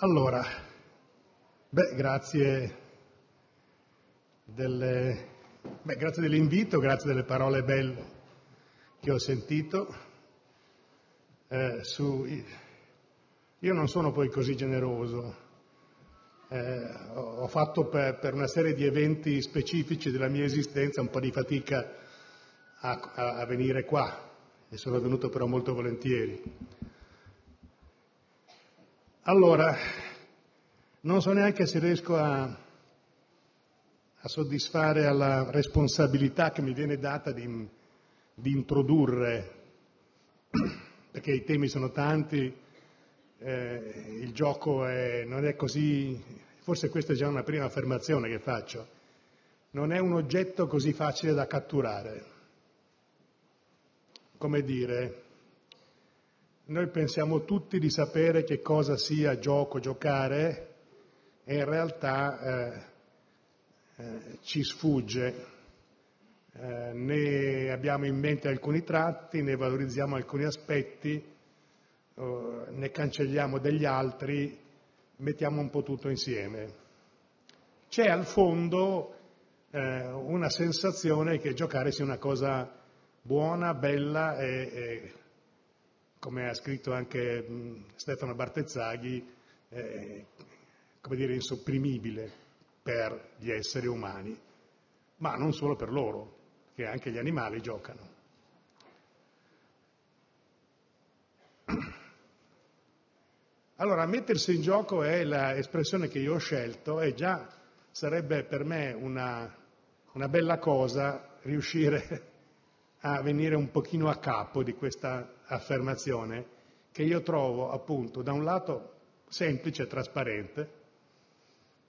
Allora, grazie, dell'invito, grazie delle parole belle che ho sentito. Eh, io non sono poi così generoso. Eh, ho fatto per, una serie di eventi specifici della mia esistenza un po' di fatica a venire qua e sono venuto però molto volentieri. Allora, non so neanche se riesco a, soddisfare alla responsabilità che mi viene data di, introdurre, perché i temi sono tanti, eh, il gioco non è così, forse questa è già una prima affermazione che faccio, non è un oggetto così facile da catturare. Come dire, noi pensiamo tutti di sapere che cosa sia gioco, giocare e in realtà eh, eh, ci sfugge. Eh, ne abbiamo in mente alcuni tratti, ne valorizziamo alcuni aspetti, ne cancelliamo degli altri, mettiamo un po' tutto insieme. C'è al fondo eh, una sensazione che giocare sia una cosa buona, bella e come ha scritto anche Stefano Bartezzaghi, eh, come dire, insopprimibile per gli esseri umani, ma non solo per loro, che anche gli animali giocano. Allora, mettersi in gioco è l'espressione che io ho scelto e già sarebbe per me una, una bella cosa riuscire a venire un pochino a capo di questa affermazione che io trovo appunto da un lato semplice e trasparente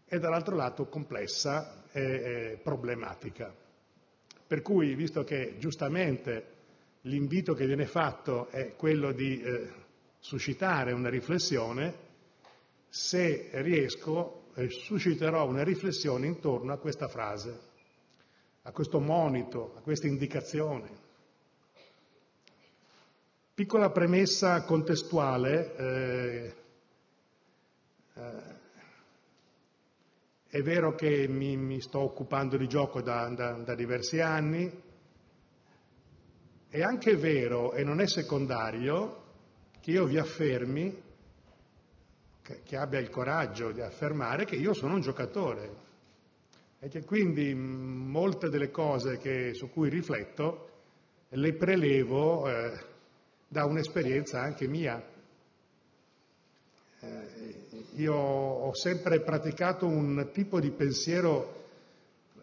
e dall'altro lato complessa e problematica. Per cui, visto che giustamente l'invito che viene fatto è quello di eh, suscitare una riflessione, se riesco eh, susciterò una riflessione intorno a questa frase, a questo monito, a questa indicazione. Piccola premessa contestuale, eh, eh, è vero che mi, mi, sto occupando di gioco da, da, da, diversi anni, è anche vero e non è secondario che io vi affermi, che, che abbia il coraggio di affermare che io sono un giocatore e che quindi molte delle cose che, su cui rifletto le prelevo eh, da un'esperienza anche mia. Eh, io ho sempre praticato un tipo di pensiero,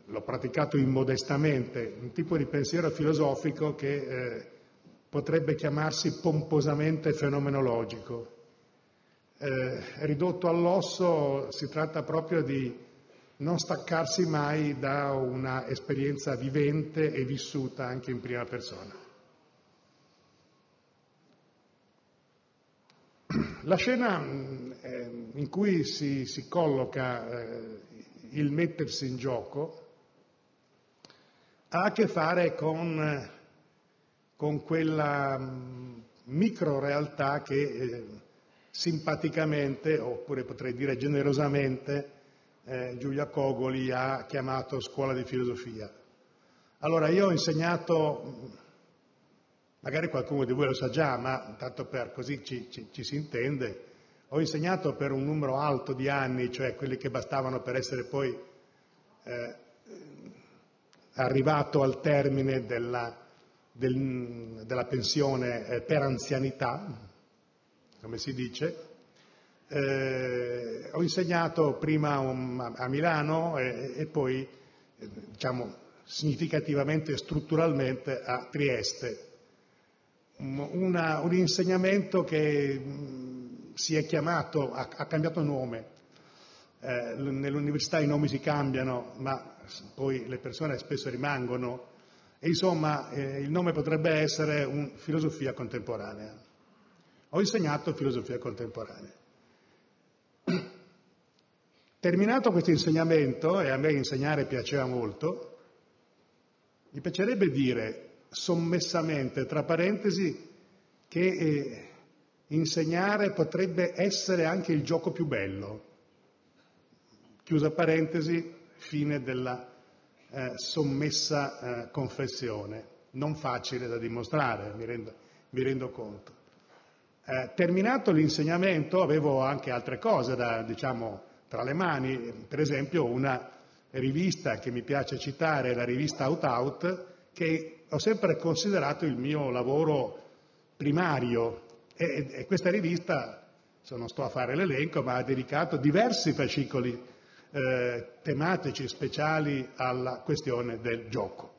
l'ho praticato immodestamente, un tipo di pensiero filosofico che eh, potrebbe chiamarsi pomposamente fenomenologico. Eh, ridotto all'osso si tratta proprio di non staccarsi mai da una esperienza vivente e vissuta anche in prima persona. La scena eh, in cui si, colloca eh, il mettersi in gioco ha a che fare con, quella micro realtà che eh, simpaticamente, oppure potrei dire generosamente, Giulia Cogoli ha chiamato scuola di filosofia. Allora io ho insegnato Magari qualcuno di voi lo sa già, ma così ci, si intende. Ho insegnato per un numero alto di anni, cioè quelli che bastavano per essere poi eh, arrivato al termine della, del, della pensione eh, per anzianità, come si dice. Eh, ho insegnato prima un, a Milano e, e poi, eh, diciamo, significativamente e strutturalmente a Trieste una, un insegnamento che si è chiamato, ha, ha cambiato nome. Eh, nell'università i nomi si cambiano, ma poi le persone spesso rimangono. E insomma, eh, il nome potrebbe essere un, filosofia contemporanea. Ho insegnato filosofia contemporanea. Terminato questo insegnamento, e a me insegnare piaceva molto, mi piacerebbe dire sommessamente, tra parentesi, che eh, insegnare potrebbe essere anche il gioco più bello. Chiusa parentesi, fine della eh, sommessa eh, confessione. Non facile da dimostrare, mi rendo, mi rendo conto. Eh, terminato l'insegnamento avevo anche altre cose da, diciamo, tra le mani, per esempio una rivista che mi piace citare, la rivista Out Out, che ho sempre considerato il mio lavoro primario e, questa rivista, non sto a fare l'elenco, ma ha dedicato diversi fascicoli eh, tematici speciali alla questione del gioco.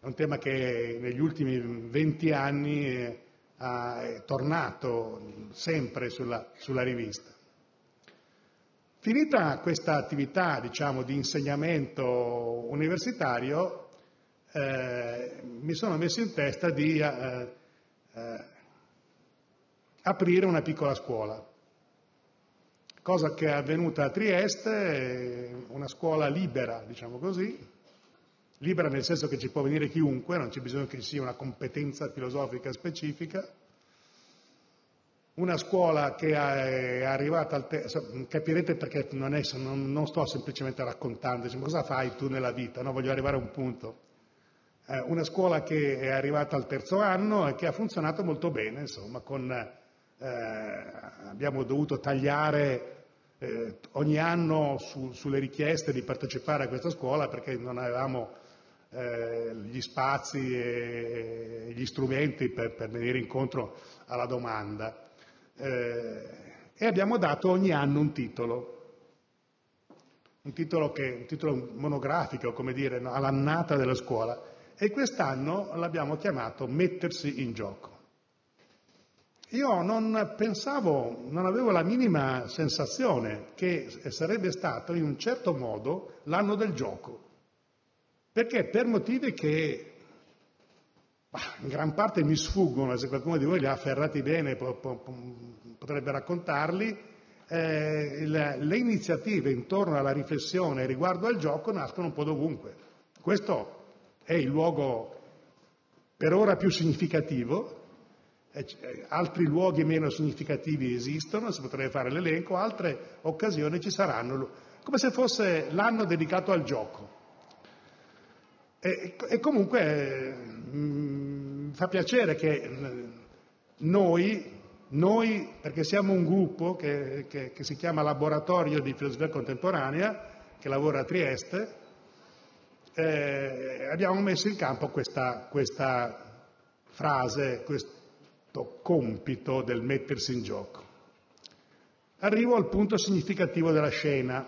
È un tema che negli ultimi venti anni è, tornato sempre sulla, rivista. Finita questa attività diciamo, di insegnamento universitario, mi sono messo in testa di eh, eh, aprire una piccola scuola, cosa che è avvenuta a Trieste, una scuola libera, diciamo così, libera nel senso che ci può venire chiunque, non c'è bisogno che ci sia una competenza filosofica specifica, una scuola che è arrivata al te- capirete perché non, è, non, non, sto semplicemente raccontando, diciamo, cosa fai tu nella vita, no? voglio arrivare a un punto. Eh, una scuola che è arrivata al terzo anno e che ha funzionato molto bene, insomma, eh, abbiamo dovuto tagliare eh, ogni anno su, sulle richieste di partecipare a questa scuola perché non avevamo gli spazi e gli strumenti per, venire incontro alla domanda. E abbiamo dato ogni anno un titolo, un titolo, monografico, come dire, all'annata della scuola, e quest'anno l'abbiamo chiamato mettersi in gioco. Io non pensavo, non avevo la minima sensazione che sarebbe stato in un certo modo l'anno del gioco, perché per motivi che in gran parte mi sfuggono, se qualcuno di voi li ha afferrati bene potrebbe raccontarli, eh, le, le iniziative intorno alla riflessione riguardo al gioco nascono un po' dovunque. Questo è il luogo per ora più significativo, eh, altri luoghi meno significativi esistono, si potrebbe fare l'elenco, altre occasioni ci saranno, come se fosse l'anno dedicato al gioco. E, e comunque mh, mm, fa piacere che mm, noi, noi, perché siamo un gruppo che, che, che si chiama Laboratorio di Filosofia Contemporanea, che lavora a Trieste, eh, abbiamo messo in campo questa, questa frase, questo compito del mettersi in gioco. Arrivo al punto significativo della scena,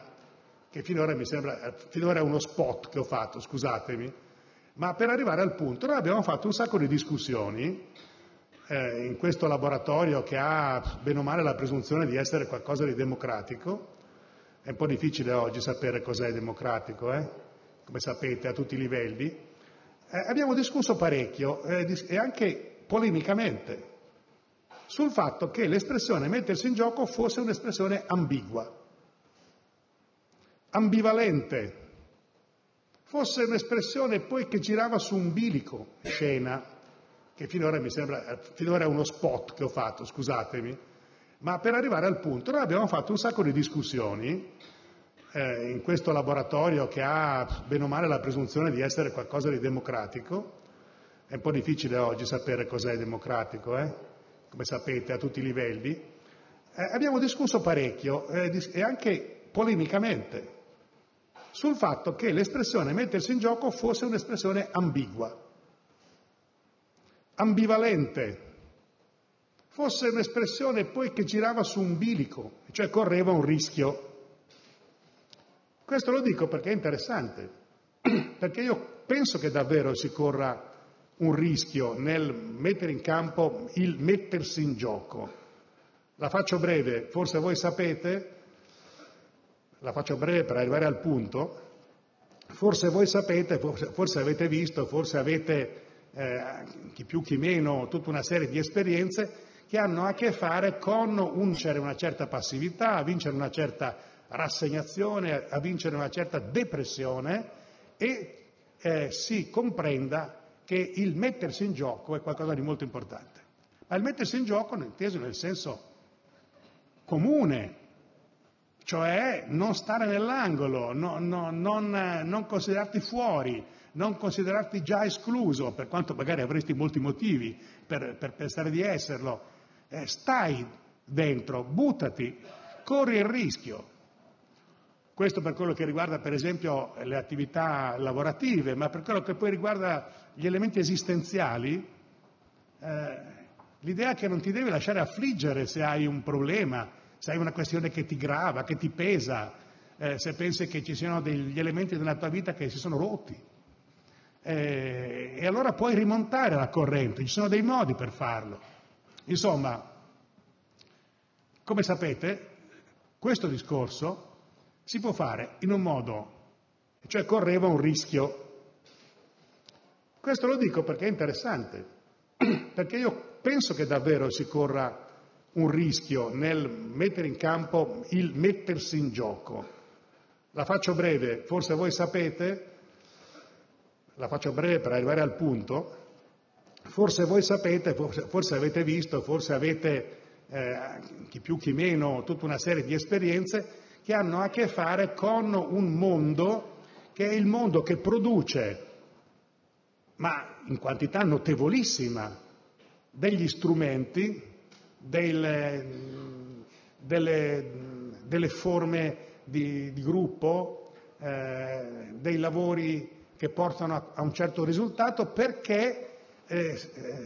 che finora mi sembra, finora è uno spot che ho fatto, scusatemi, ma per arrivare al punto, noi abbiamo fatto un sacco di discussioni eh, in questo laboratorio che ha bene o male la presunzione di essere qualcosa di democratico. È un po' difficile oggi sapere cos'è democratico, eh? Come sapete, a tutti i livelli. Eh, abbiamo discusso parecchio eh, e anche polemicamente sul fatto che l'espressione mettersi in gioco fosse un'espressione ambigua, ambivalente, fosse un'espressione che girava su un bilico, scena, che finora mi sembra, finora è uno spot che ho fatto, scusatemi, ma per arrivare al punto noi abbiamo fatto un sacco di discussioni eh, in questo laboratorio che ha bene o male la presunzione di essere qualcosa di democratico, è un po' difficile oggi sapere cos'è democratico, eh? come sapete, a tutti i livelli, eh, abbiamo discusso parecchio eh, e anche polemicamente sul fatto che l'espressione mettersi in gioco fosse un'espressione ambigua, ambivalente, fosse un'espressione poi che girava su un bilico, cioè correva un rischio. Questo lo dico perché è interessante, perché io penso che davvero si corra un rischio nel mettere in campo il mettersi in gioco. La faccio breve, forse voi sapete la faccio breve per arrivare al punto, forse voi sapete, forse, forse avete visto, forse avete, eh, chi più chi meno, tutta una serie di esperienze che hanno a che fare con vincere una certa passività, vincere una certa rassegnazione, a vincere una certa depressione e eh, si comprenda che il mettersi in gioco è qualcosa di molto importante. ma il mettersi in gioco inteso nel senso comune, cioè non stare nell'angolo, no, no, non, non, considerarti fuori, non considerarti già escluso, per quanto magari avresti molti motivi per, per pensare di esserlo, eh, stai dentro, buttati, corri il rischio. Questo per quello che riguarda per esempio le attività lavorative, ma per quello che poi riguarda gli elementi esistenziali, eh, l'idea che non ti devi lasciare affliggere se hai un problema, se hai una questione che ti grava, che ti pesa, eh, se pensi che ci siano degli elementi della tua vita che si sono rotti. Eh, e allora puoi rimontare la corrente, ci sono dei modi per farlo. Insomma, come sapete, questo discorso si può fare in un modo, cioè correva un rischio. Questo lo dico perché è interessante, perché io penso che davvero si corra un rischio nel mettere in campo il mettersi in gioco. La faccio breve, forse voi sapete, la faccio breve per arrivare al punto, forse voi sapete, forse, forse avete visto, forse avete, eh, chi più chi meno, tutta una serie di esperienze che hanno a che fare con un mondo che è il mondo che produce, ma in quantità notevolissima, degli strumenti, delle, forme di, gruppo, eh, dei lavori che portano a, un certo risultato perché eh,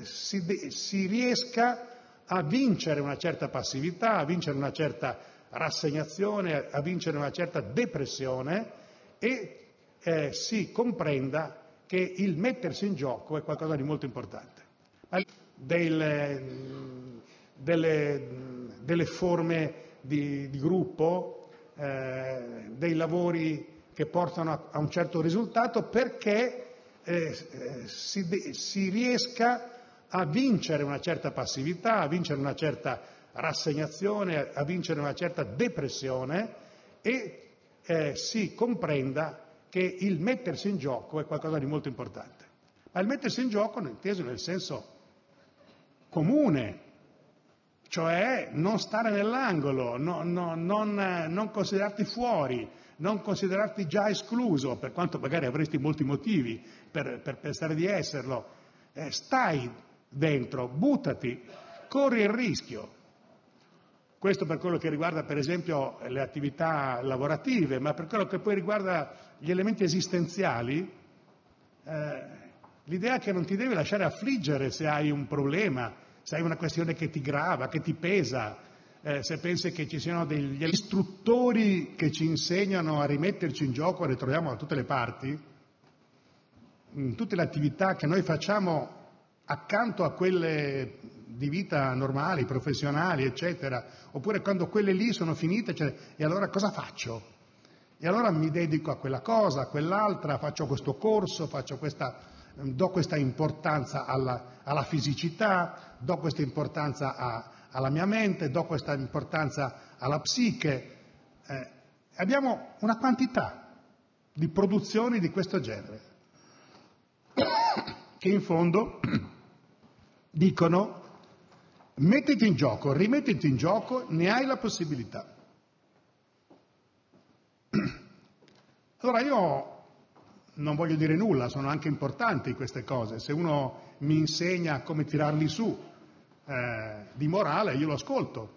si riesca a vincere una certa passività, a vincere una certa rassegnazione, a vincere una certa depressione e eh, si comprenda che il mettersi in gioco è qualcosa di molto importante. Delle, delle, delle forme di, di gruppo, eh, dei lavori che portano a, a, un certo risultato perché eh, si, si riesca a vincere una certa passività, a vincere una certa rassegnazione, a vincere una certa depressione e eh, si comprenda che il mettersi in gioco è qualcosa di molto importante. Ma il mettersi in gioco non inteso nel senso comune, cioè non stare nell'angolo, no, no, non, non, considerarti fuori, non considerarti già escluso, per quanto magari avresti molti motivi per, per pensare di esserlo, eh, stai dentro, buttati, corri il rischio. Questo per quello che riguarda per esempio le attività lavorative, ma per quello che poi riguarda gli elementi esistenziali, eh, l'idea che non ti devi lasciare affliggere se hai un problema, se hai una questione che ti grava, che ti pesa, eh, se pensi che ci siano degli istruttori che ci insegnano a rimetterci in gioco, le troviamo da tutte le parti, in tutte le attività che noi facciamo accanto a quelle di vita normali, professionali, eccetera, oppure quando quelle lì sono finite, cioè, e allora cosa faccio? E allora mi dedico a quella cosa, a quell'altra, faccio questo corso, faccio questa, do questa importanza alla, alla, fisicità, do questa importanza a, alla mia mente, do questa importanza alla psiche. Eh, abbiamo una quantità di produzioni di questo genere, che in fondo dicono Mettiti in gioco, rimettiti in gioco, ne hai la possibilità. Allora io non voglio dire nulla, sono anche importanti queste cose. Se uno mi insegna come tirarli su eh, di morale, io lo ascolto.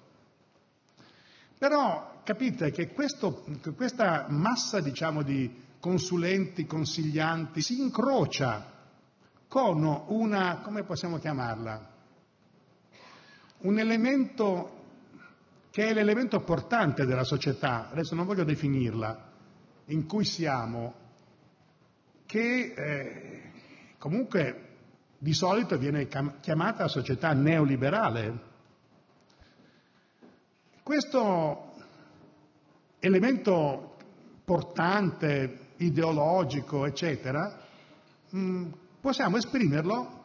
Però capite che questo, questa massa, diciamo, di consulenti, consiglianti si incrocia con una, come possiamo chiamarla? Un elemento che è l'elemento portante della società, adesso non voglio definirla, in cui siamo, che eh, comunque di solito viene chiamata società neoliberale. Questo elemento portante, ideologico, eccetera, mm, possiamo esprimerlo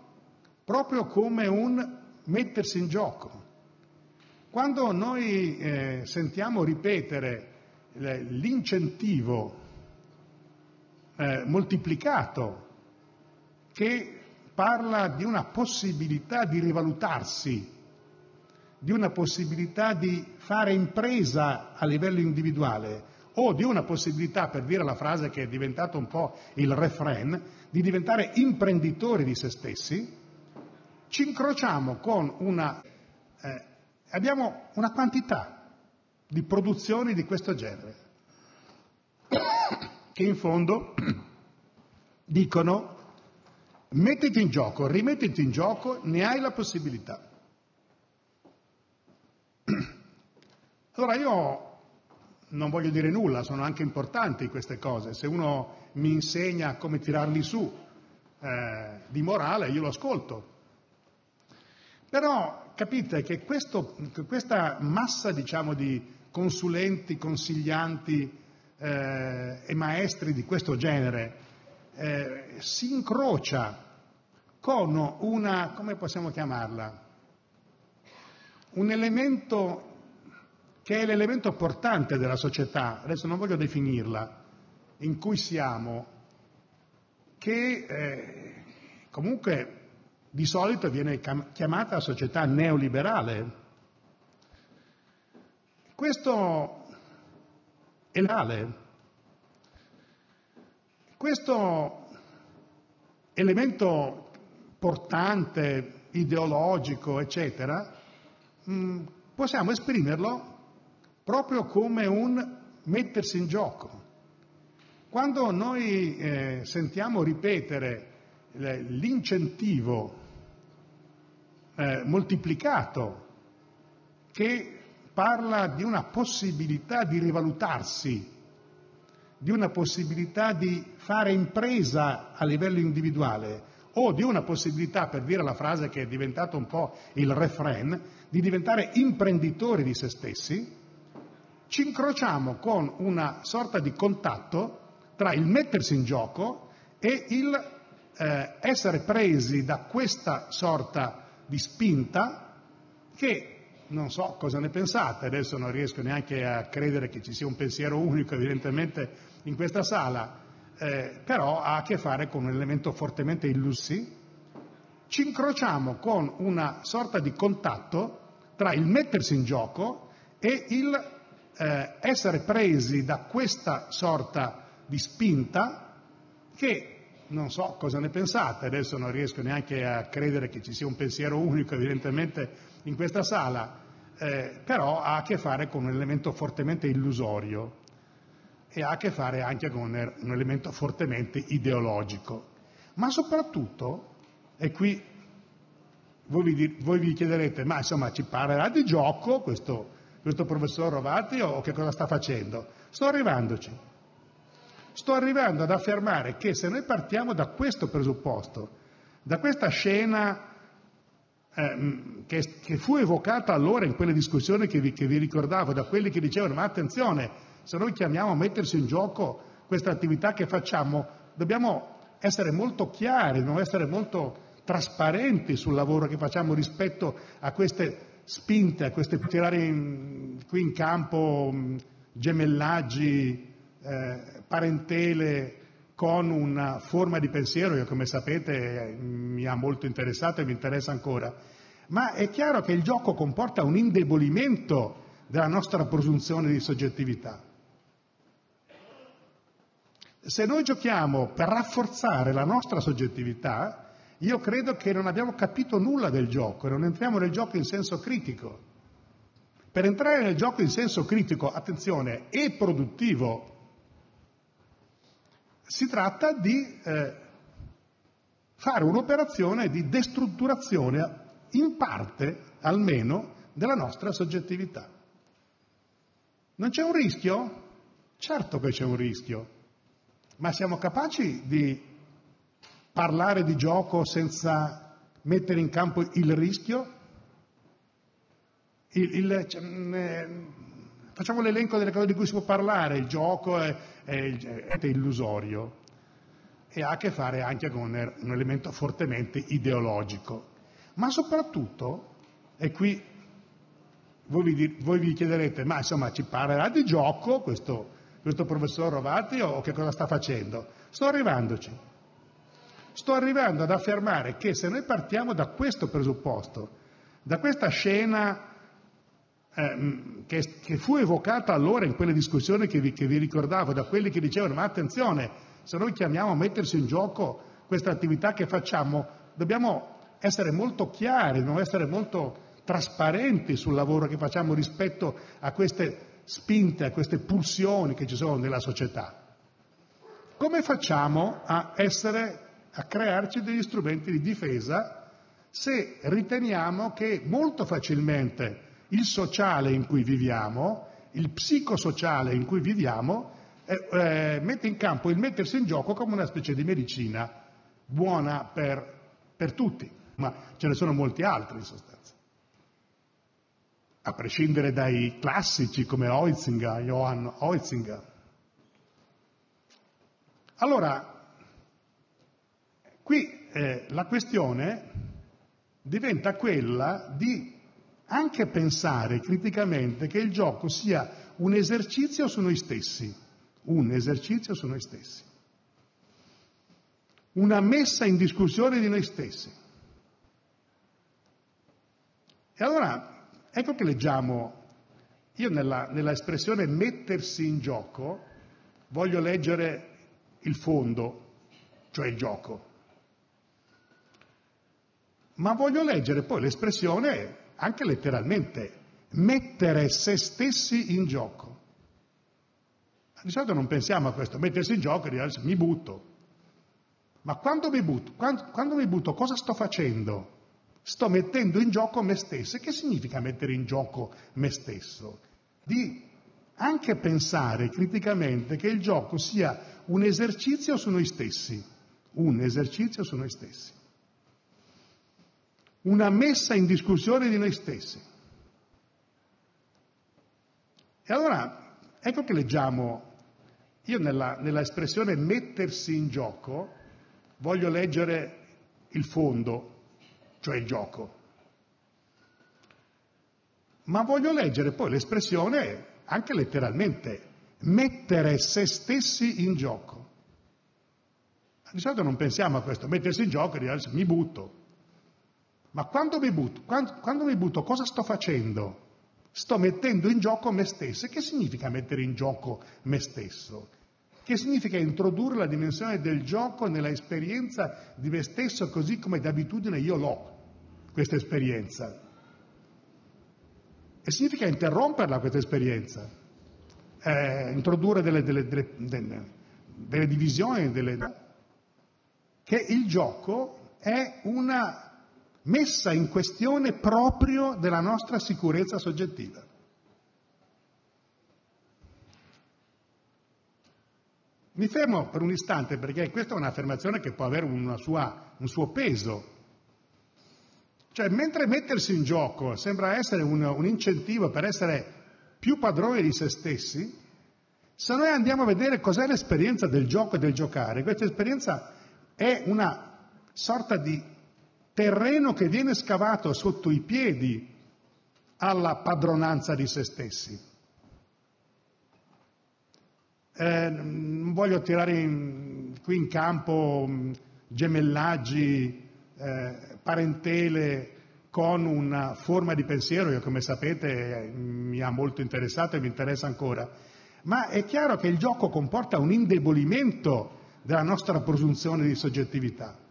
proprio come un mettersi in gioco. Quando noi eh, sentiamo ripetere l'incentivo eh, moltiplicato che parla di una possibilità di rivalutarsi, di una possibilità di fare impresa a livello individuale o di una possibilità, per dire la frase che è diventata un po' il refrain, di diventare imprenditori di se stessi, ci incrociamo con una... Eh, abbiamo una quantità di produzioni di questo genere che in fondo dicono mettiti in gioco, rimettiti in gioco, ne hai la possibilità. Allora io non voglio dire nulla, sono anche importanti queste cose, se uno mi insegna come tirarli su eh, di morale io lo ascolto. Però capite che questo, questa massa diciamo, di consulenti, consiglianti eh, e maestri di questo genere eh, si incrocia con una, come possiamo chiamarla, un elemento che è l'elemento portante della società, adesso non voglio definirla, in cui siamo, che eh, comunque di solito viene chiamata società neoliberale. Questo è reale. Questo elemento portante, ideologico, eccetera, mm, possiamo esprimerlo proprio come un mettersi in gioco. Quando noi eh, sentiamo ripetere l'incentivo moltiplicato che parla di una possibilità di rivalutarsi di una possibilità di fare impresa a livello individuale o di una possibilità, per dire la frase che è diventata un po' il refrain, di diventare imprenditori di se stessi, ci incrociamo con una sorta di contatto tra il mettersi in gioco e il eh, essere presi da questa sorta di spinta che non so cosa ne pensate, adesso non riesco neanche a credere che ci sia un pensiero unico evidentemente in questa sala, eh, però ha a che fare con un elemento fortemente illussi, ci incrociamo con una sorta di contatto tra il mettersi in gioco e il eh, essere presi da questa sorta di spinta che non so cosa ne pensate, adesso non riesco neanche a credere che ci sia un pensiero unico evidentemente in questa sala, eh, però ha a che fare con un elemento fortemente illusorio e ha a che fare anche con un elemento fortemente ideologico. Ma soprattutto, e qui voi vi chiederete, ma insomma ci parlerà di gioco questo, questo professor Rovati o che cosa sta facendo? Sto arrivandoci. Sto arrivando ad affermare che se noi partiamo da questo presupposto, da questa scena eh, che, che, fu evocata allora in quelle discussioni che vi, che vi ricordavo, da quelli che dicevano ma attenzione, se noi chiamiamo a mettersi in gioco questa attività che facciamo, dobbiamo essere molto chiari, dobbiamo essere molto trasparenti sul lavoro che facciamo rispetto a queste spinte, a queste tirare in, qui in campo gemellaggi, eh, parentele con una forma di pensiero che come sapete mi ha molto interessato e mi interessa ancora. Ma è chiaro che il gioco comporta un indebolimento della nostra presunzione di soggettività. Se noi giochiamo per rafforzare la nostra soggettività, io credo che non abbiamo capito nulla del gioco, non entriamo nel gioco in senso critico. Per entrare nel gioco in senso critico, attenzione, e produttivo, si tratta di eh, fare un'operazione di destrutturazione, in parte almeno, della nostra soggettività. Non c'è un rischio? Certo che c'è un rischio. Ma siamo capaci di parlare di gioco senza mettere in campo il rischio? Il, il, cioè, mm, eh, facciamo l'elenco delle cose di cui si può parlare, il gioco è, è, è illusorio e ha a che fare anche con un elemento fortemente ideologico. Ma soprattutto, e qui voi vi, voi vi chiederete, ma insomma ci parlerà di gioco questo questo professor Rovati o che cosa sta facendo? Sto arrivandoci. sto arrivando ad affermare che se noi partiamo da questo presupposto, da questa scena che, che, fu evocata allora in quelle discussioni che vi, che vi ricordavo, da quelli che dicevano ma attenzione, se noi chiamiamo a mettersi in gioco questa attività che facciamo, dobbiamo essere molto chiari, dobbiamo essere molto trasparenti sul lavoro che facciamo rispetto a queste spinte, a queste pulsioni che ci sono nella società. Come facciamo a essere, a crearci degli strumenti di difesa se riteniamo che molto facilmente il sociale in cui viviamo, il psicosociale in cui viviamo, eh, mette in campo il mettersi in gioco come una specie di medicina buona per, per tutti, ma ce ne sono molti altri in sostanza. A prescindere dai classici come Oitzinger, Johann Oitzinger. Allora, qui eh, la questione diventa quella di anche pensare criticamente che il gioco sia un esercizio su noi stessi, un esercizio su noi stessi, una messa in discussione di noi stessi. E allora, ecco che leggiamo, io nella, nella espressione mettersi in gioco voglio leggere il fondo, cioè il gioco. Ma voglio leggere poi l'espressione anche letteralmente, mettere se stessi in gioco. Di solito non pensiamo a questo, mettersi in gioco e dire mi butto. Ma quando mi butto, quando, quando mi butto cosa sto facendo? Sto mettendo in gioco me stesso. E che significa mettere in gioco me stesso? Di anche pensare criticamente che il gioco sia un esercizio su noi stessi, un esercizio su noi stessi una messa in discussione di noi stessi. E allora, ecco che leggiamo, io nella, nella espressione mettersi in gioco voglio leggere il fondo, cioè il gioco. Ma voglio leggere poi l'espressione anche letteralmente, mettere se stessi in gioco. Di solito non pensiamo a questo, mettersi in gioco e dire mi butto, ma quando mi butto, quando, quando mi butto cosa sto facendo? Sto mettendo in gioco me stesso. E che significa mettere in gioco me stesso? Che significa introdurre la dimensione del gioco nella esperienza di me stesso così come d'abitudine io l'ho, questa esperienza. E significa interromperla questa esperienza, eh, introdurre delle, delle, delle, delle divisioni, che il gioco è una messa in questione proprio della nostra sicurezza soggettiva. Mi fermo per un istante perché questa è un'affermazione che può avere sua, un suo peso. Cioè, mentre mettersi in gioco sembra essere un, un incentivo per essere più padroni di se stessi, se noi andiamo a vedere cos'è l'esperienza del gioco e del giocare, questa esperienza è una sorta di terreno che viene scavato sotto i piedi alla padronanza di se stessi. Eh, non voglio tirare in, qui in campo mm, gemellaggi, eh, parentele con una forma di pensiero che come sapete mi ha molto interessato e mi interessa ancora, ma è chiaro che il gioco comporta un indebolimento della nostra presunzione di soggettività.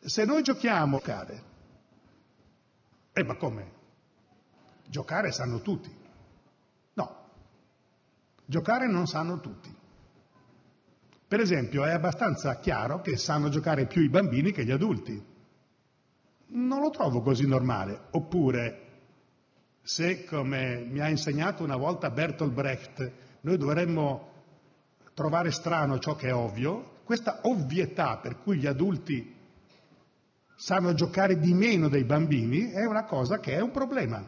Se noi giochiamo a giocare, eh ma come? Giocare sanno tutti. No, giocare non sanno tutti. Per esempio è abbastanza chiaro che sanno giocare più i bambini che gli adulti. Non lo trovo così normale. Oppure, se come mi ha insegnato una volta Bertolt Brecht, noi dovremmo trovare strano ciò che è ovvio, questa ovvietà per cui gli adulti sanno giocare di meno dei bambini è una cosa che è un problema.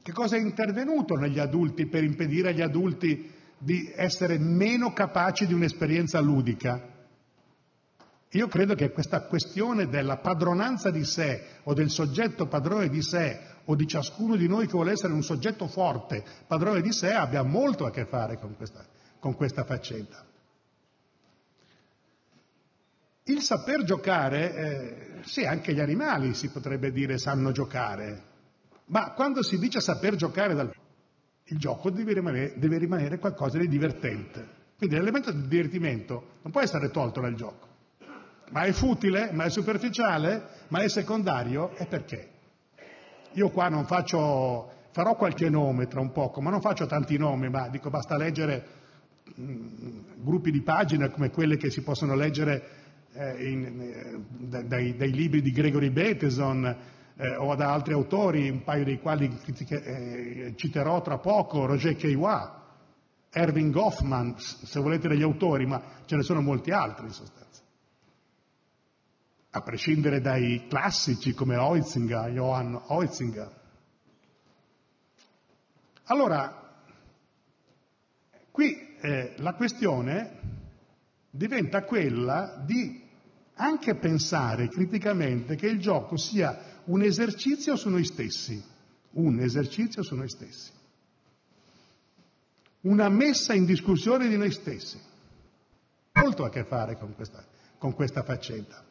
Che cosa è intervenuto negli adulti per impedire agli adulti di essere meno capaci di un'esperienza ludica? Io credo che questa questione della padronanza di sé o del soggetto padrone di sé o di ciascuno di noi che vuole essere un soggetto forte, padrone di sé, abbia molto a che fare con questa, con questa faccenda. Il saper giocare, eh, sì, anche gli animali si potrebbe dire sanno giocare, ma quando si dice saper giocare dal... il gioco deve rimanere, deve rimanere qualcosa di divertente. Quindi l'elemento di divertimento non può essere tolto dal gioco. Ma è futile? Ma è superficiale? Ma è secondario? E perché? Io qua non faccio, farò qualche nome tra un poco, ma non faccio tanti nomi, ma dico basta leggere mh, mm, gruppi di pagine come quelle che si possono leggere in, eh, dai, dai, libri di Gregory Bateson eh, o da altri autori, un paio dei quali eh, citerò tra poco, Roger Caillois, Erving Goffman, se volete degli autori, ma ce ne sono molti altri in sostanza. A prescindere dai classici come Oitzinger, Johann Oitzinger. Allora, qui eh, la questione diventa quella di anche pensare criticamente che il gioco sia un esercizio su noi stessi, un esercizio su noi stessi, una messa in discussione di noi stessi. Molto a che fare con questa, con questa faccenda.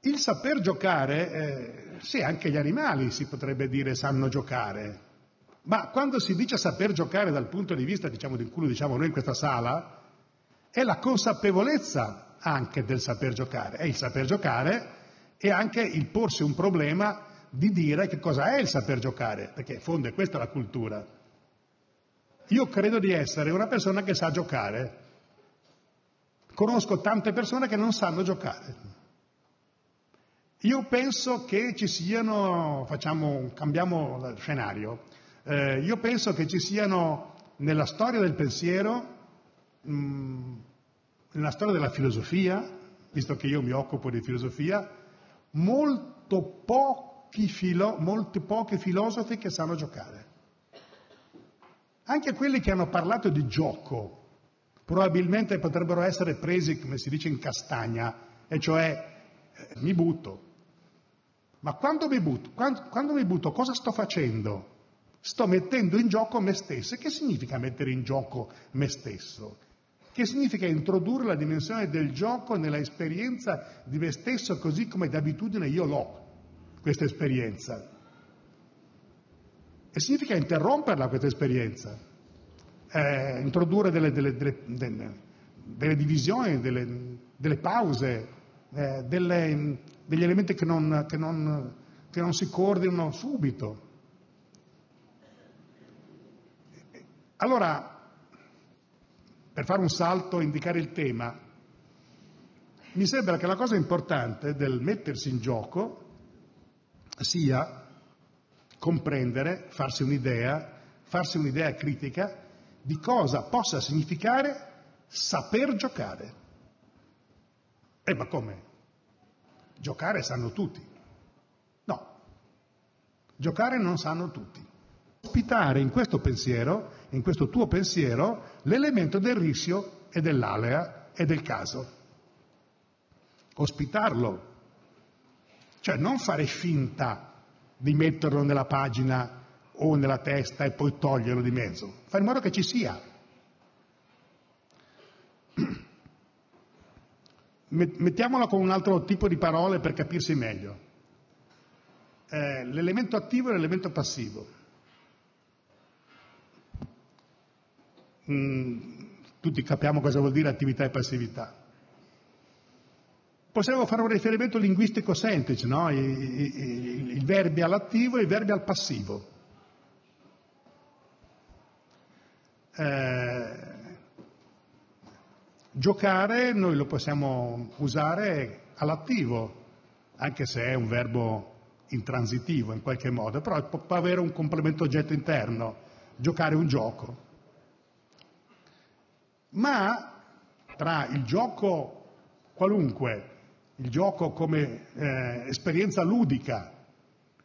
Il saper giocare, eh, sì, anche gli animali si potrebbe dire sanno giocare, ma quando si dice saper giocare dal punto di vista, diciamo, di cui diciamo noi in questa sala, è la consapevolezza anche del saper giocare. È il saper giocare e anche il porsi un problema di dire che cosa è il saper giocare, perché in fondo è questa la cultura. Io credo di essere una persona che sa giocare. Conosco tante persone che non sanno giocare. Io penso che ci siano, facciamo, cambiamo scenario, eh, io penso che ci siano nella storia del pensiero Mm, nella storia della filosofia, visto che io mi occupo di filosofia, molto pochi, filo, molti pochi filosofi che sanno giocare. Anche quelli che hanno parlato di gioco probabilmente potrebbero essere presi, come si dice, in castagna, e cioè eh, mi butto. Ma quando mi butto, quando, quando mi butto cosa sto facendo? Sto mettendo in gioco me stesso. Che significa mettere in gioco me stesso? Che significa introdurre la dimensione del gioco nella esperienza di me stesso così come d'abitudine io l'ho, questa esperienza. E significa interromperla questa esperienza, eh, introdurre delle, delle, delle, delle divisioni, delle, pause, eh, degli elementi che non, che, non, che non si coordinano subito. Allora, per fare un salto e indicare il tema, mi sembra che la cosa importante del mettersi in gioco sia comprendere, farsi un'idea, farsi un'idea critica di cosa possa significare saper giocare. Eh, ma come? Giocare sanno tutti. No, giocare non sanno tutti ospitare in questo pensiero, in questo tuo pensiero, l'elemento del rischio e dell'alea e del caso. Ospitarlo. Cioè non fare finta di metterlo nella pagina o nella testa e poi toglierlo di mezzo. Fare in modo che ci sia. Mettiamolo con un altro tipo di parole per capirsi meglio. Eh, l'elemento attivo e l'elemento passivo. Tutti capiamo cosa vuol dire attività e passività. Possiamo fare un riferimento linguistico semplice, no? I, i, i verbi all'attivo e i verbi al passivo. Eh, giocare noi lo possiamo usare all'attivo, anche se è un verbo intransitivo in qualche modo, però può avere un complemento oggetto interno, giocare un gioco. Ma tra il gioco qualunque, il gioco come eh, esperienza ludica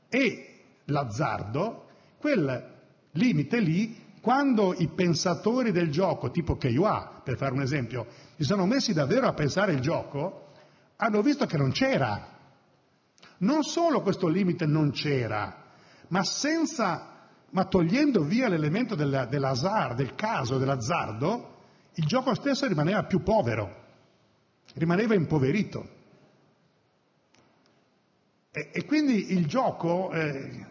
e l'azzardo, quel limite lì, quando i pensatori del gioco, tipo Keioa, per fare un esempio, si sono messi davvero a pensare il gioco, hanno visto che non c'era. Non solo questo limite non c'era, ma senza, ma togliendo via l'elemento dell'azar, del caso, dell'azzardo, il gioco stesso rimaneva più povero. rimaneva impoverito. E, e quindi il gioco, eh,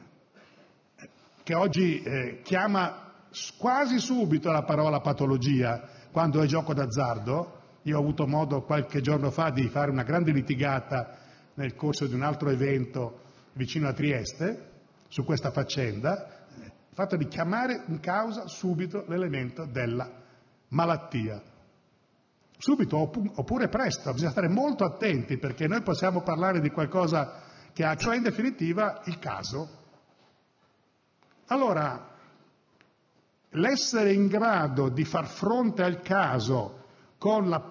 che oggi eh, chiama quasi subito la parola patologia quando è gioco d'azzardo, io ho avuto modo qualche giorno fa di fare una grande litigata nel corso di un altro evento vicino a Trieste su questa faccenda, il fatto di chiamare in causa subito l'elemento della malattia. Subito oppure presto, bisogna stare molto attenti perché noi possiamo parlare di qualcosa che ha, cioè in definitiva il caso. Allora, l'essere in grado di far fronte al caso con, la,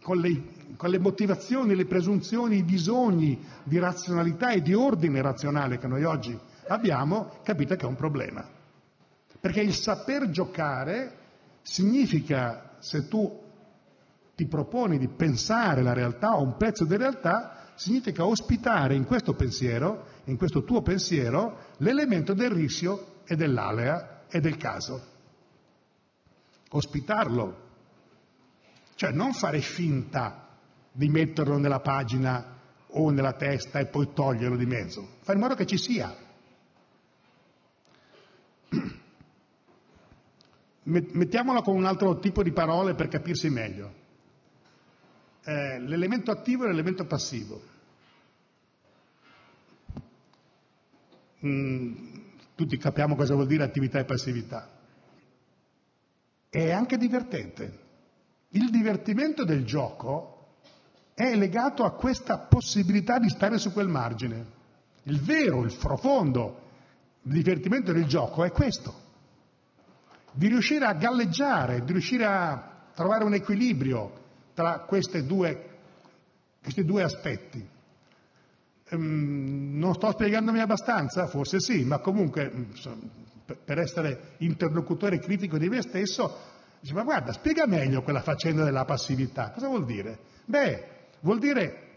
con, le, con, le, motivazioni, le presunzioni, i bisogni di razionalità e di ordine razionale che noi oggi abbiamo, capite che è un problema. Perché il saper giocare significa, se tu ti proponi di pensare la realtà o un pezzo di realtà, significa ospitare in questo pensiero, in questo tuo pensiero, l'elemento del rischio e dell'alea e del caso. Ospitarlo, cioè non fare finta di metterlo nella pagina o nella testa e poi toglierlo di mezzo, fare in modo che ci sia. Mettiamola con un altro tipo di parole per capirsi meglio. Eh, l'elemento attivo e l'elemento passivo. Mm, tutti capiamo cosa vuol dire attività e passività. È anche divertente. Il divertimento del gioco è legato a questa possibilità di stare su quel margine. Il vero, il profondo divertimento del gioco è questo, di riuscire a galleggiare, di riuscire a trovare un equilibrio tra due, questi due aspetti. Um, non sto spiegandomi abbastanza? Forse sì, ma comunque mm, per essere interlocutore critico di me stesso Dice, ma guarda, spiega meglio quella faccenda della passività. Cosa vuol dire? Beh, vuol dire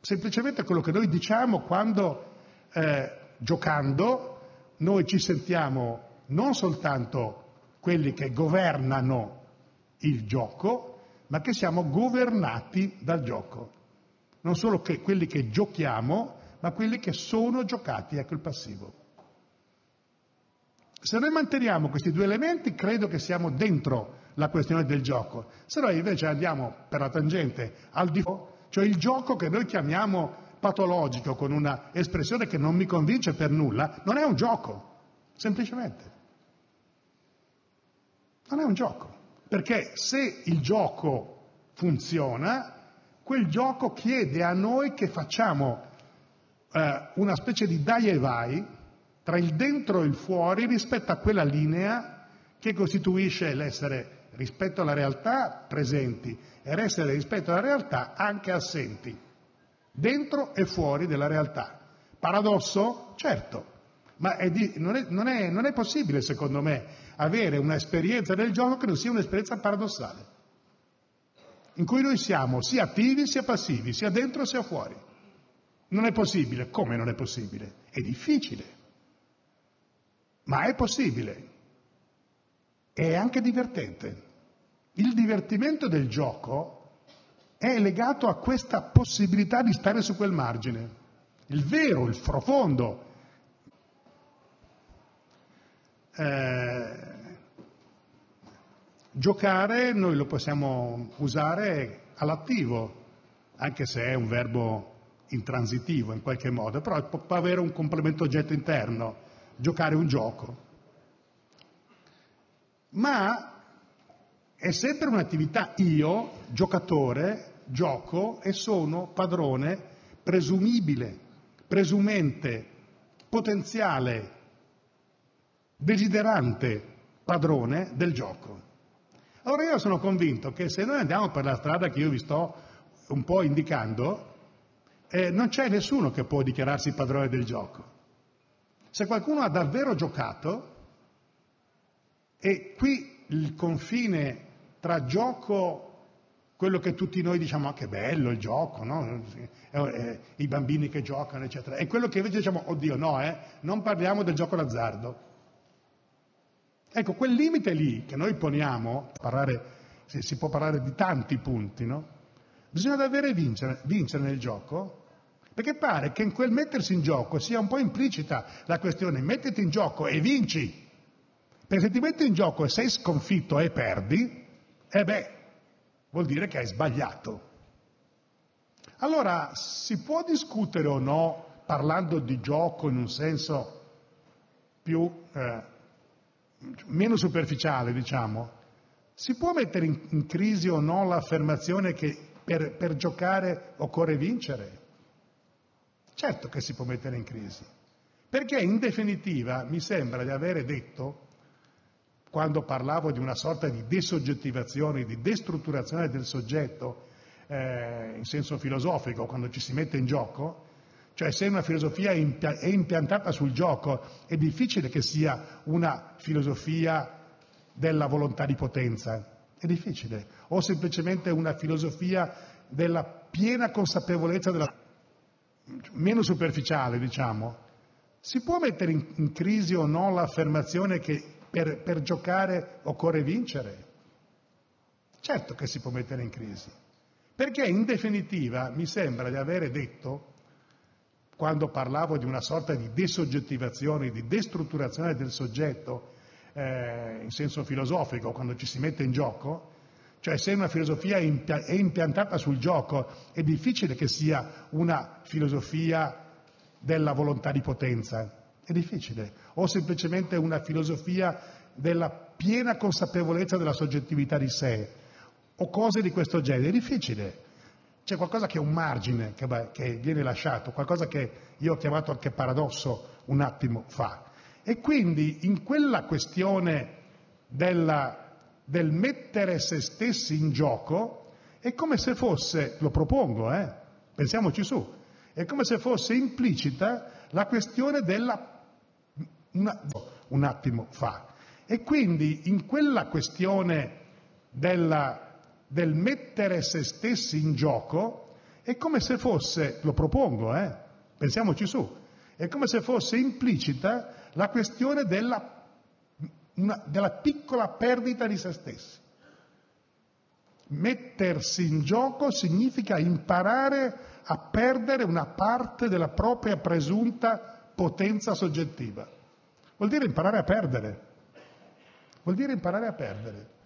semplicemente quello che noi diciamo quando eh, giocando noi ci sentiamo non soltanto quelli che governano il gioco, ma che siamo governati dal gioco. Non solo quelli che giochiamo, ma quelli che sono giocati, ecco il passivo. Se noi manteniamo questi due elementi, credo che siamo dentro la questione del gioco. Se noi invece andiamo per la tangente al di fuori, cioè il gioco che noi chiamiamo patologico con una espressione che non mi convince per nulla, non è un gioco, semplicemente. Non è un gioco, perché se il gioco funziona, quel gioco chiede a noi che facciamo eh, una specie di dai e vai tra il dentro e il fuori rispetto a quella linea che costituisce l'essere rispetto alla realtà presenti e essere rispetto alla realtà anche assenti, dentro e fuori della realtà. Paradosso? Certo, ma è di, non, è, non, è, non è possibile, secondo me, avere un'esperienza del gioco che non sia un'esperienza paradossale, in cui noi siamo sia attivi sia passivi, sia dentro sia fuori. Non è possibile. Come non è possibile? È difficile, ma è possibile. È anche divertente. Il divertimento del gioco è legato a questa possibilità di stare su quel margine. Il vero, il profondo eh, giocare noi lo possiamo usare all'attivo, anche se è un verbo intransitivo in qualche modo, però può avere un complemento oggetto interno, giocare un gioco. Ma è sempre un'attività io, giocatore, gioco e sono padrone presumibile, presumente, potenziale, desiderante padrone del gioco. Allora io sono convinto che se noi andiamo per la strada che io vi sto un po' indicando, eh, non c'è nessuno che può dichiararsi padrone del gioco. Se qualcuno ha davvero giocato, e qui il confine tra gioco, quello che tutti noi diciamo, ah, che bello il gioco, no? eh, i bambini che giocano, eccetera, e quello che invece diciamo, oddio, no, eh, non parliamo del gioco d'azzardo. Ecco, quel limite lì che noi poniamo, parlare, si può parlare di tanti punti, no? Bisogna davvero vincere, vincere nel gioco? Perché pare che in quel mettersi in gioco sia un po' implicita la questione mettiti in gioco e vinci. Perché se ti metti in gioco e sei sconfitto e perdi, eh beh, vuol dire che hai sbagliato. Allora, si può discutere o no, parlando di gioco in un senso più, eh, meno superficiale, diciamo, si può mettere in, crisi o no l'affermazione che per, per giocare occorre vincere? Certo che si può mettere in crisi, perché in definitiva mi sembra di avere detto, quando parlavo di una sorta di desoggettivazione, di destrutturazione del soggetto eh, in senso filosofico, quando ci si mette in gioco, cioè se una filosofia è impiantata sul gioco è difficile che sia una filosofia della volontà di potenza, è difficile, o semplicemente una filosofia della piena consapevolezza della meno superficiale, diciamo. Si può mettere in, in crisi o no l'affermazione che per, per giocare occorre vincere? Certo che si può mettere in crisi, perché in definitiva mi sembra di avere detto quando parlavo di una sorta di desoggettivazione, di destrutturazione del soggetto eh, in senso filosofico, quando ci si mette in gioco, cioè se una filosofia è impiantata sul gioco è difficile che sia una filosofia della volontà di potenza, è difficile, o semplicemente una filosofia della piena consapevolezza della soggettività di sé, o cose di questo genere, è difficile. C'è qualcosa che è un margine che, che viene lasciato, qualcosa che io ho chiamato anche paradosso un attimo fa. E quindi in quella questione della, del mettere se stessi in gioco è come se fosse, lo propongo, eh, pensiamoci su, è come se fosse implicita la questione della... Una, un attimo fa. E quindi in quella questione della del mettere se stessi in gioco è come se fosse, lo propongo, eh, pensiamoci su, è come se fosse implicita la questione della, una, della piccola perdita di se stessi. Mettersi in gioco significa imparare a perdere una parte della propria presunta potenza soggettiva. Vuol dire imparare a perdere. Vuol dire imparare a perdere.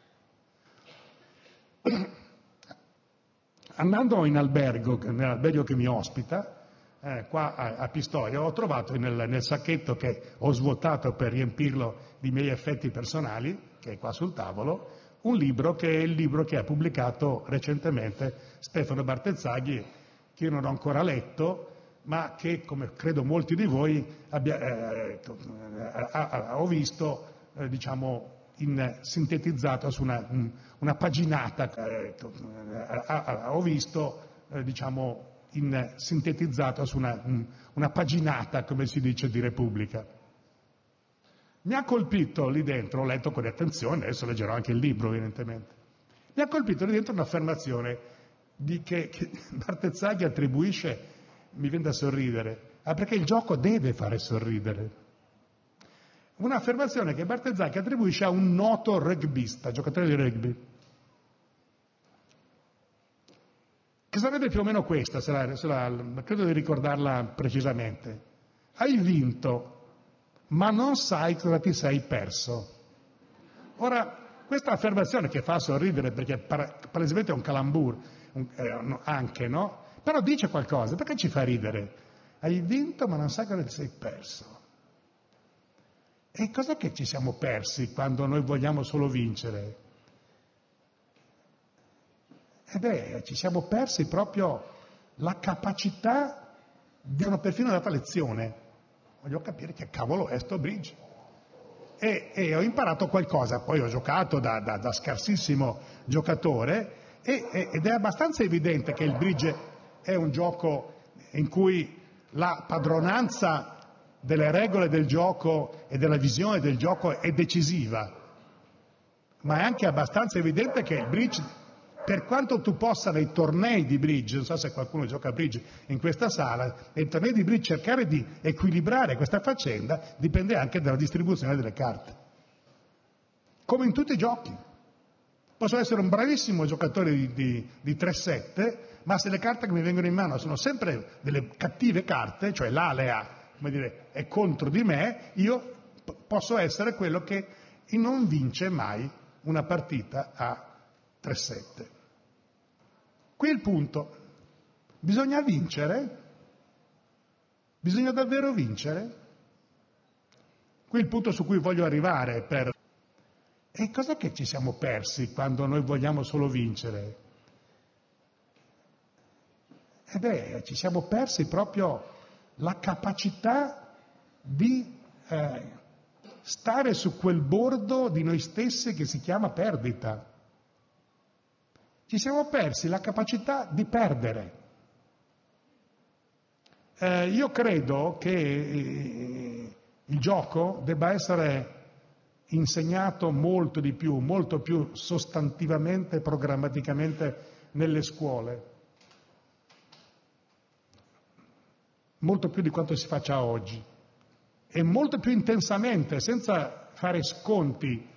Andando in albergo, nell'albergo che mi ospita, eh, qua a, Pistoia, ho trovato nel, sacchetto che ho svuotato per riempirlo di miei effetti personali, che è qua sul tavolo, un libro che è il libro che ha pubblicato recentemente Stefano Bartezzaghi, che io non ho ancora letto, ma che, come credo molti di voi, eh, eh, ho visto, in, sintetizzato su una, paginata, eh, ho visto, eh, diciamo, in, sintetizzato su una, paginata, come si dice, di Repubblica. Mi ha colpito lì dentro, ho letto con attenzione, adesso leggerò anche il libro evidentemente, mi ha colpito lì dentro un'affermazione di che, Bartezzaghi attribuisce, mi viene da sorridere, ah, perché il gioco deve fare sorridere. Un'affermazione che Bartezzaghi attribuisce a un noto rugbista, giocatore di rugby. Che sarebbe più o meno questa, se la, se la, credo di ricordarla precisamente. Hai vinto, ma non sai cosa ti sei perso. Ora, questa affermazione che fa sorridere perché palesemente è un calambur, eh, anche, no? Però dice qualcosa, perché ci fa ridere? Hai vinto, ma non sai cosa ti sei perso. E cos'è che ci siamo persi quando noi vogliamo solo vincere? E beh, ci siamo persi proprio la capacità di una perfino data lezione. Voglio capire che cavolo è sto bridge. E, e ho imparato qualcosa, poi ho giocato da, da, da scarsissimo giocatore e, ed è abbastanza evidente che il bridge è un gioco in cui la padronanza delle regole del gioco e della visione del gioco è decisiva, ma è anche abbastanza evidente che il bridge, per quanto tu possa nei tornei di bridge, non so se qualcuno gioca a bridge in questa sala, nei tornei di bridge cercare di equilibrare questa faccenda dipende anche dalla distribuzione delle carte. Come in tutti i giochi. Posso essere un bravissimo giocatore di, di, di 3-7, ma se le carte che mi vengono in mano sono sempre delle cattive carte, cioè l'alea dire, è contro di me, io posso essere quello che non vince mai una partita a 3-7. Qui il punto. Bisogna vincere? Bisogna davvero vincere? Qui il punto su cui voglio arrivare per... E cos'è che ci siamo persi quando noi vogliamo solo vincere? E beh, ci siamo persi proprio la capacità di eh, stare su quel bordo di noi stessi che si chiama perdita. Ci siamo persi la capacità di perdere. Eh, io credo che eh, il gioco debba essere insegnato molto di più, molto più sostantivamente e programmaticamente nelle scuole. Molto più di quanto si faccia oggi e molto più intensamente, senza fare sconti,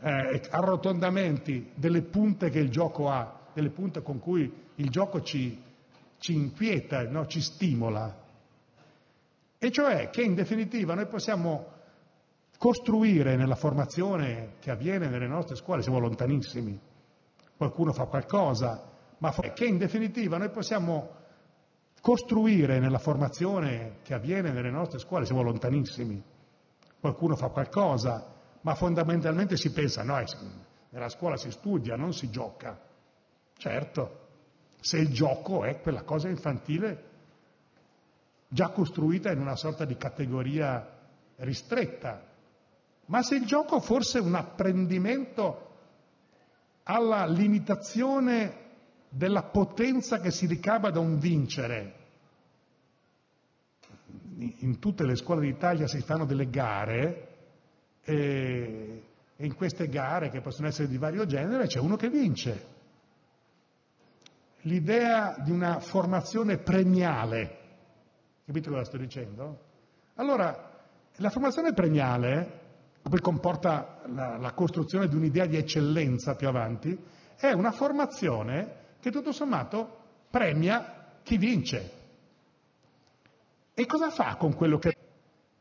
eh, arrotondamenti delle punte che il gioco ha, delle punte con cui il gioco ci, ci inquieta, no? ci stimola. E cioè che in definitiva noi possiamo costruire nella formazione che avviene nelle nostre scuole, siamo lontanissimi, qualcuno fa qualcosa, ma che in definitiva noi possiamo costruire nella formazione che avviene nelle nostre scuole, siamo lontanissimi, qualcuno fa qualcosa, ma fondamentalmente si pensa, no, nella scuola si studia, non si gioca. Certo, se il gioco è quella cosa infantile già costruita in una sorta di categoria ristretta, ma se il gioco fosse un apprendimento alla limitazione della potenza che si ricava da un vincere. In tutte le scuole d'Italia si fanno delle gare e, in queste gare, che possono essere di vario genere, c'è uno che vince. L'idea di una formazione premiale, capite cosa sto dicendo? Allora, la formazione premiale, che poi comporta la, la costruzione di un'idea di eccellenza più avanti, è una formazione che tutto sommato premia chi vince. E cosa fa con quello che...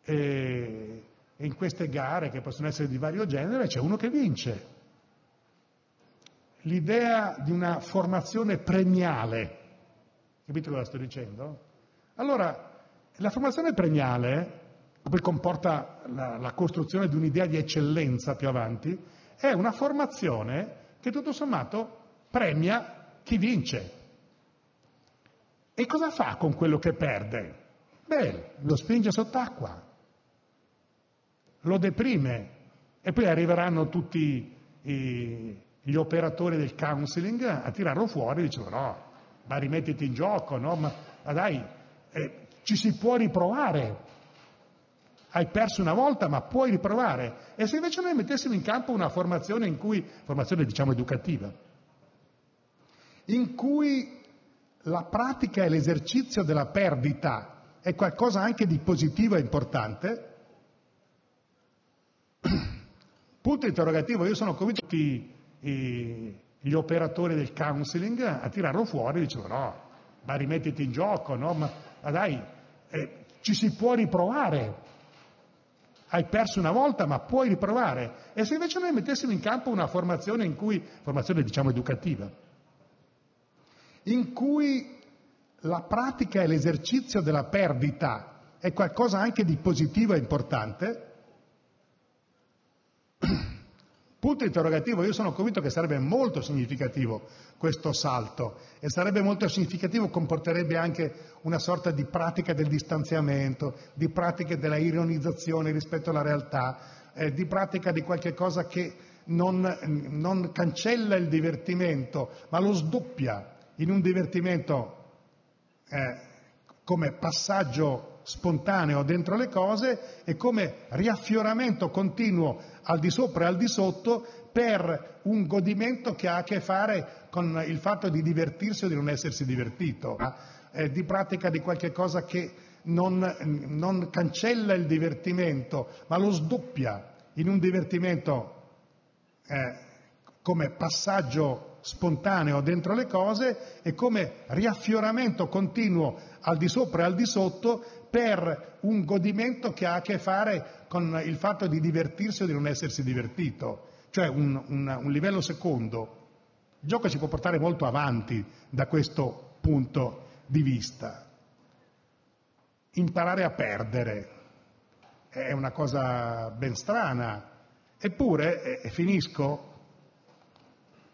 Eh, in queste gare, che possono essere di vario genere, c'è uno che vince. L'idea di una formazione premiale, capite cosa sto dicendo? Allora, la formazione premiale, che comporta la, la costruzione di un'idea di eccellenza più avanti, è una formazione che tutto sommato premia chi vince. E cosa fa con quello che perde? Beh, lo spinge sott'acqua, lo deprime e poi arriveranno tutti i, gli operatori del counseling a tirarlo fuori e dicono no, ma rimettiti in gioco, no? Ma, ma dai, eh, ci si può riprovare. Hai perso una volta, ma puoi riprovare. E se invece noi mettessimo in campo una formazione in cui, formazione diciamo educativa, in cui la pratica e l'esercizio della perdita è qualcosa anche di positivo e importante, punto interrogativo, io sono convinto che tutti gli operatori del counseling a tirarlo fuori dicevano no, ma rimettiti in gioco, no, ma, ma dai, eh, ci si può riprovare. Hai perso una volta, ma puoi riprovare. E se invece noi mettessimo in campo una formazione in cui, formazione diciamo educativa, in cui la pratica e l'esercizio della perdita è qualcosa anche di positivo e importante, punto interrogativo, io sono convinto che sarebbe molto significativo questo salto e sarebbe molto significativo, comporterebbe anche una sorta di pratica del distanziamento, di pratica della ironizzazione rispetto alla realtà, eh, di pratica di qualche cosa che non, non cancella il divertimento, ma lo sdoppia in un divertimento come passaggio spontaneo dentro le cose e come riaffioramento continuo al di sopra e al di sotto per un godimento che ha a che fare con il fatto di divertirsi o di non essersi divertito, eh, di pratica di qualche cosa che non, non cancella il divertimento, ma lo sdoppia in un divertimento eh, come passaggio spontaneo dentro le cose e come riaffioramento continuo al di sopra e al di sotto per un godimento che ha a che fare con il fatto di divertirsi o di non essersi divertito, cioè un, un, un livello secondo. Il gioco ci può portare molto avanti da questo punto di vista. Imparare a perdere è una cosa ben strana, eppure, e finisco,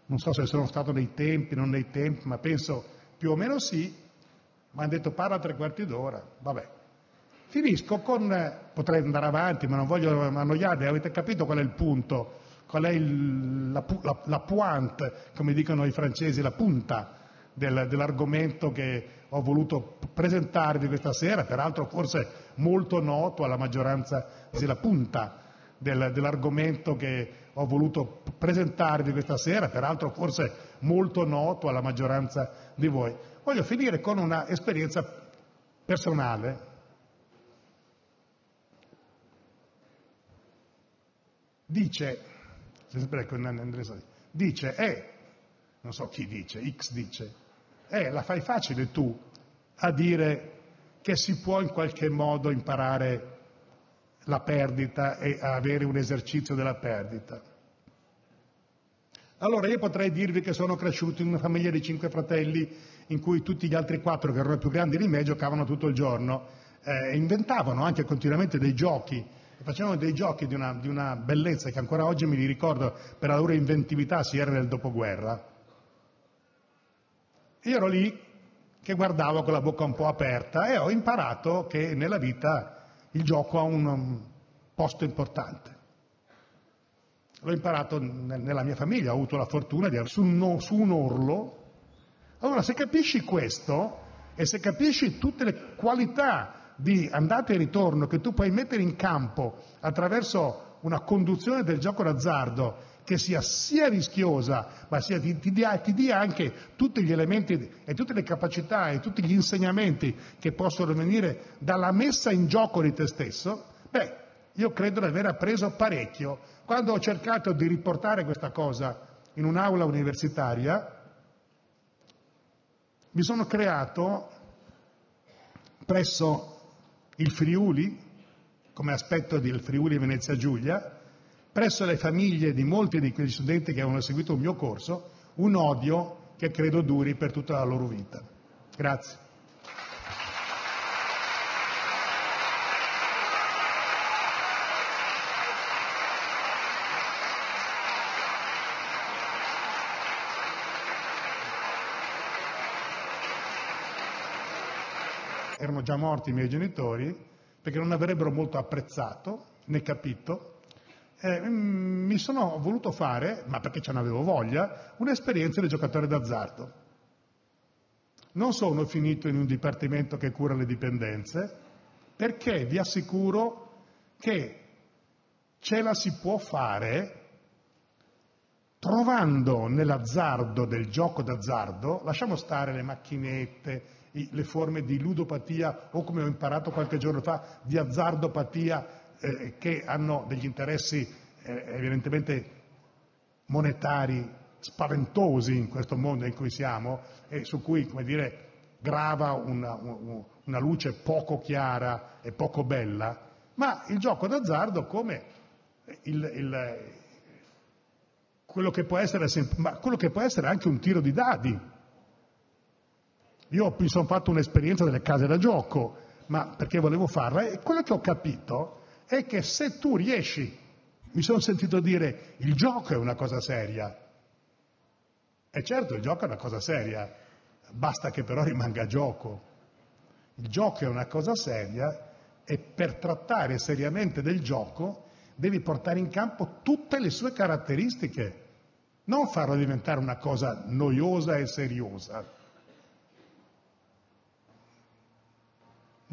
non so se sono stato nei tempi, non nei tempi, ma penso più o meno sì, mi hanno detto parla tre quarti d'ora, vabbè. Finisco con, potrei andare avanti, ma non voglio annoiarvi, avete capito qual è il punto, qual è il, la, la, la pointe, come dicono i francesi, la punta del, dell'argomento che ho voluto presentarvi questa sera, peraltro forse molto noto alla maggioranza, la punta dell'argomento che ho voluto presentarvi questa sera, peraltro forse molto noto alla maggioranza di voi. Voglio finire con una esperienza personale. Dice, dice, eh, non so chi dice, X dice, eh, la fai facile tu a dire che si può in qualche modo imparare la perdita e avere un esercizio della perdita. Allora io potrei dirvi che sono cresciuto in una famiglia di cinque fratelli in cui tutti gli altri quattro, che erano più grandi di me, giocavano tutto il giorno e eh, inventavano anche continuamente dei giochi, facevano dei giochi di una, di una bellezza che ancora oggi mi ricordo per la loro inventività si era nel dopoguerra. Io ero lì che guardavo con la bocca un po' aperta e ho imparato che nella vita il gioco ha un posto importante. L'ho imparato nella mia famiglia, ho avuto la fortuna di su su un orlo. Allora, se capisci questo e se capisci tutte le qualità di andata e ritorno che tu puoi mettere in campo attraverso una conduzione del gioco d'azzardo che sia sia rischiosa, ma sia, ti, ti, dia, ti, dia, anche tutti gli elementi e tutte le capacità e tutti gli insegnamenti che possono venire dalla messa in gioco di te stesso, beh, io credo di aver appreso parecchio. Quando ho cercato di riportare questa cosa in un'aula universitaria, mi sono creato presso il Friuli, come aspetto del Friuli Venezia Giulia, presso le famiglie di molti di quegli studenti che avevano seguito il mio corso un odio che credo duri per tutta la loro vita. Grazie. Erano già morti i miei genitori perché non avrebbero molto apprezzato né capito eh, mm, mi sono voluto fare, ma perché ce n'avevo voglia, un'esperienza di giocatore d'azzardo. Non sono finito in un dipartimento che cura le dipendenze, perché vi assicuro che ce la si può fare trovando nell'azzardo del gioco d'azzardo, lasciamo stare le macchinette, le forme di ludopatia o come ho imparato qualche giorno fa di azzardopatia che hanno degli interessi eh, evidentemente monetari spaventosi in questo mondo in cui siamo e su cui, come dire, grava una, luce poco chiara e poco bella, ma il gioco d'azzardo come quello, che può essere anche un tiro di dadi. Io mi sono fatto un'esperienza delle case da gioco, perché volevo farla, e quello che ho capito è che se tu riesci, mi sono sentito dire, il gioco è una cosa seria. E certo, il gioco è una cosa seria, basta che però rimanga gioco. Il gioco è una cosa seria e per trattare seriamente del gioco devi portare in campo tutte le sue caratteristiche, non farlo diventare una cosa noiosa e seriosa.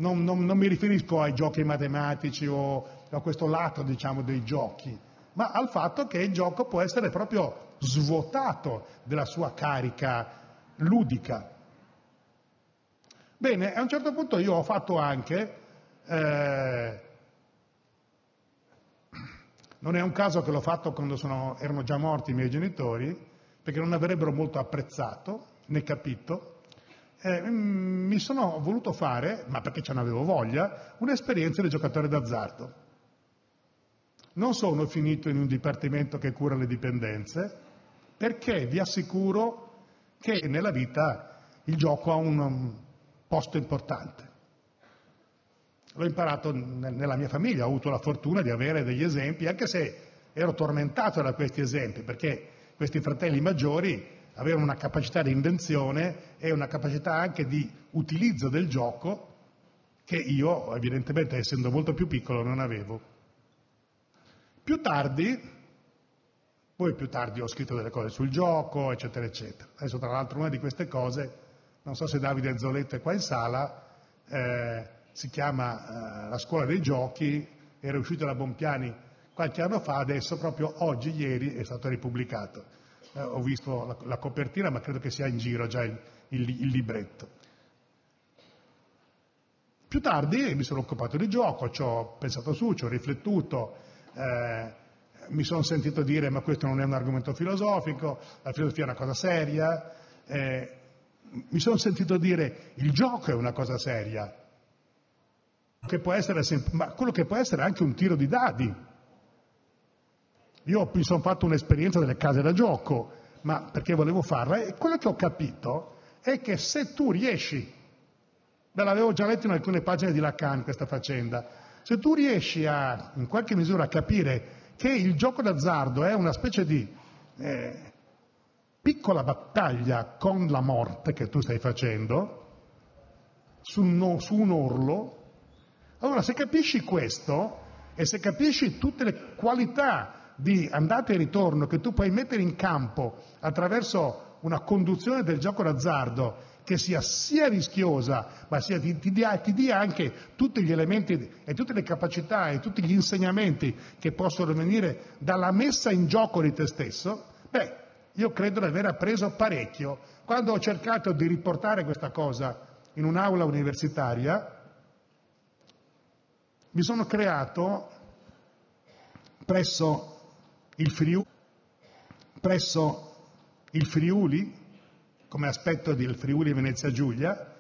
Non, mi riferisco ai giochi matematici o a questo lato, diciamo, dei giochi, ma al fatto che il gioco può essere proprio svuotato della sua carica ludica. Bene, a un certo punto io ho fatto anche, eh, non è un caso che l'ho fatto quando sono, erano già morti i miei genitori, perché non avrebbero molto apprezzato né capito, eh, mi sono voluto fare, ma perché ce n'avevo voglia, un'esperienza di giocatore d'azzardo. Non sono finito in un dipartimento che cura le dipendenze, perché vi assicuro che nella vita il gioco ha un posto importante. L'ho imparato nella mia famiglia, ho avuto la fortuna di avere degli esempi, anche se ero tormentato da questi esempi, perché questi fratelli maggiori avevano una capacità di invenzione e una capacità anche di utilizzo del gioco che io, evidentemente essendo molto più piccolo, non avevo. Più tardi, poi più tardi ho scritto delle cose sul gioco, eccetera, eccetera. Adesso tra l'altro una di queste cose, non so se Davide Azzoletto è qua in sala, eh, si chiama eh, La scuola dei giochi, era uscito da Bompiani qualche anno fa, adesso proprio oggi, ieri è stato ripubblicato. Eh, ho visto la, la, copertina, ma credo che sia in giro già il, il, il libretto. Più tardi mi sono occupato di gioco, ci ho pensato su, ci ho riflettuto, eh, mi sono sentito dire ma questo non è un argomento filosofico, la filosofia è una cosa seria, eh, mi sono sentito dire il gioco è una cosa seria, che può essere, ma quello che può essere anche un tiro di dadi. Io mi sono fatto un'esperienza delle case da gioco, perché volevo farla, e quello che ho capito è che se tu riesci, ve l'avevo già letto in alcune pagine di Lacan questa faccenda, se tu riesci in qualche misura, a capire che il gioco d'azzardo è una specie di eh, piccola battaglia con la morte che tu stai facendo, su un, su un orlo, allora, se capisci questo e se capisci tutte le qualità di andata e ritorno che tu puoi mettere in campo attraverso una conduzione del gioco d'azzardo che sia sia rischiosa, ma sia, ti, ti, dia, ti, dia, anche tutti gli elementi e tutte le capacità e tutti gli insegnamenti che possono venire dalla messa in gioco di te stesso, beh, io credo di aver appreso parecchio. Quando ho cercato di riportare questa cosa in un'aula universitaria, mi sono creato presso il, Friuli, presso il Friuli, come aspetto del Friuli Venezia Giulia,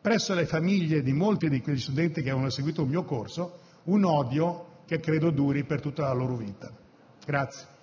presso le famiglie di molti di quegli studenti che avevano seguito il mio corso, un odio che credo duri per tutta la loro vita. Grazie.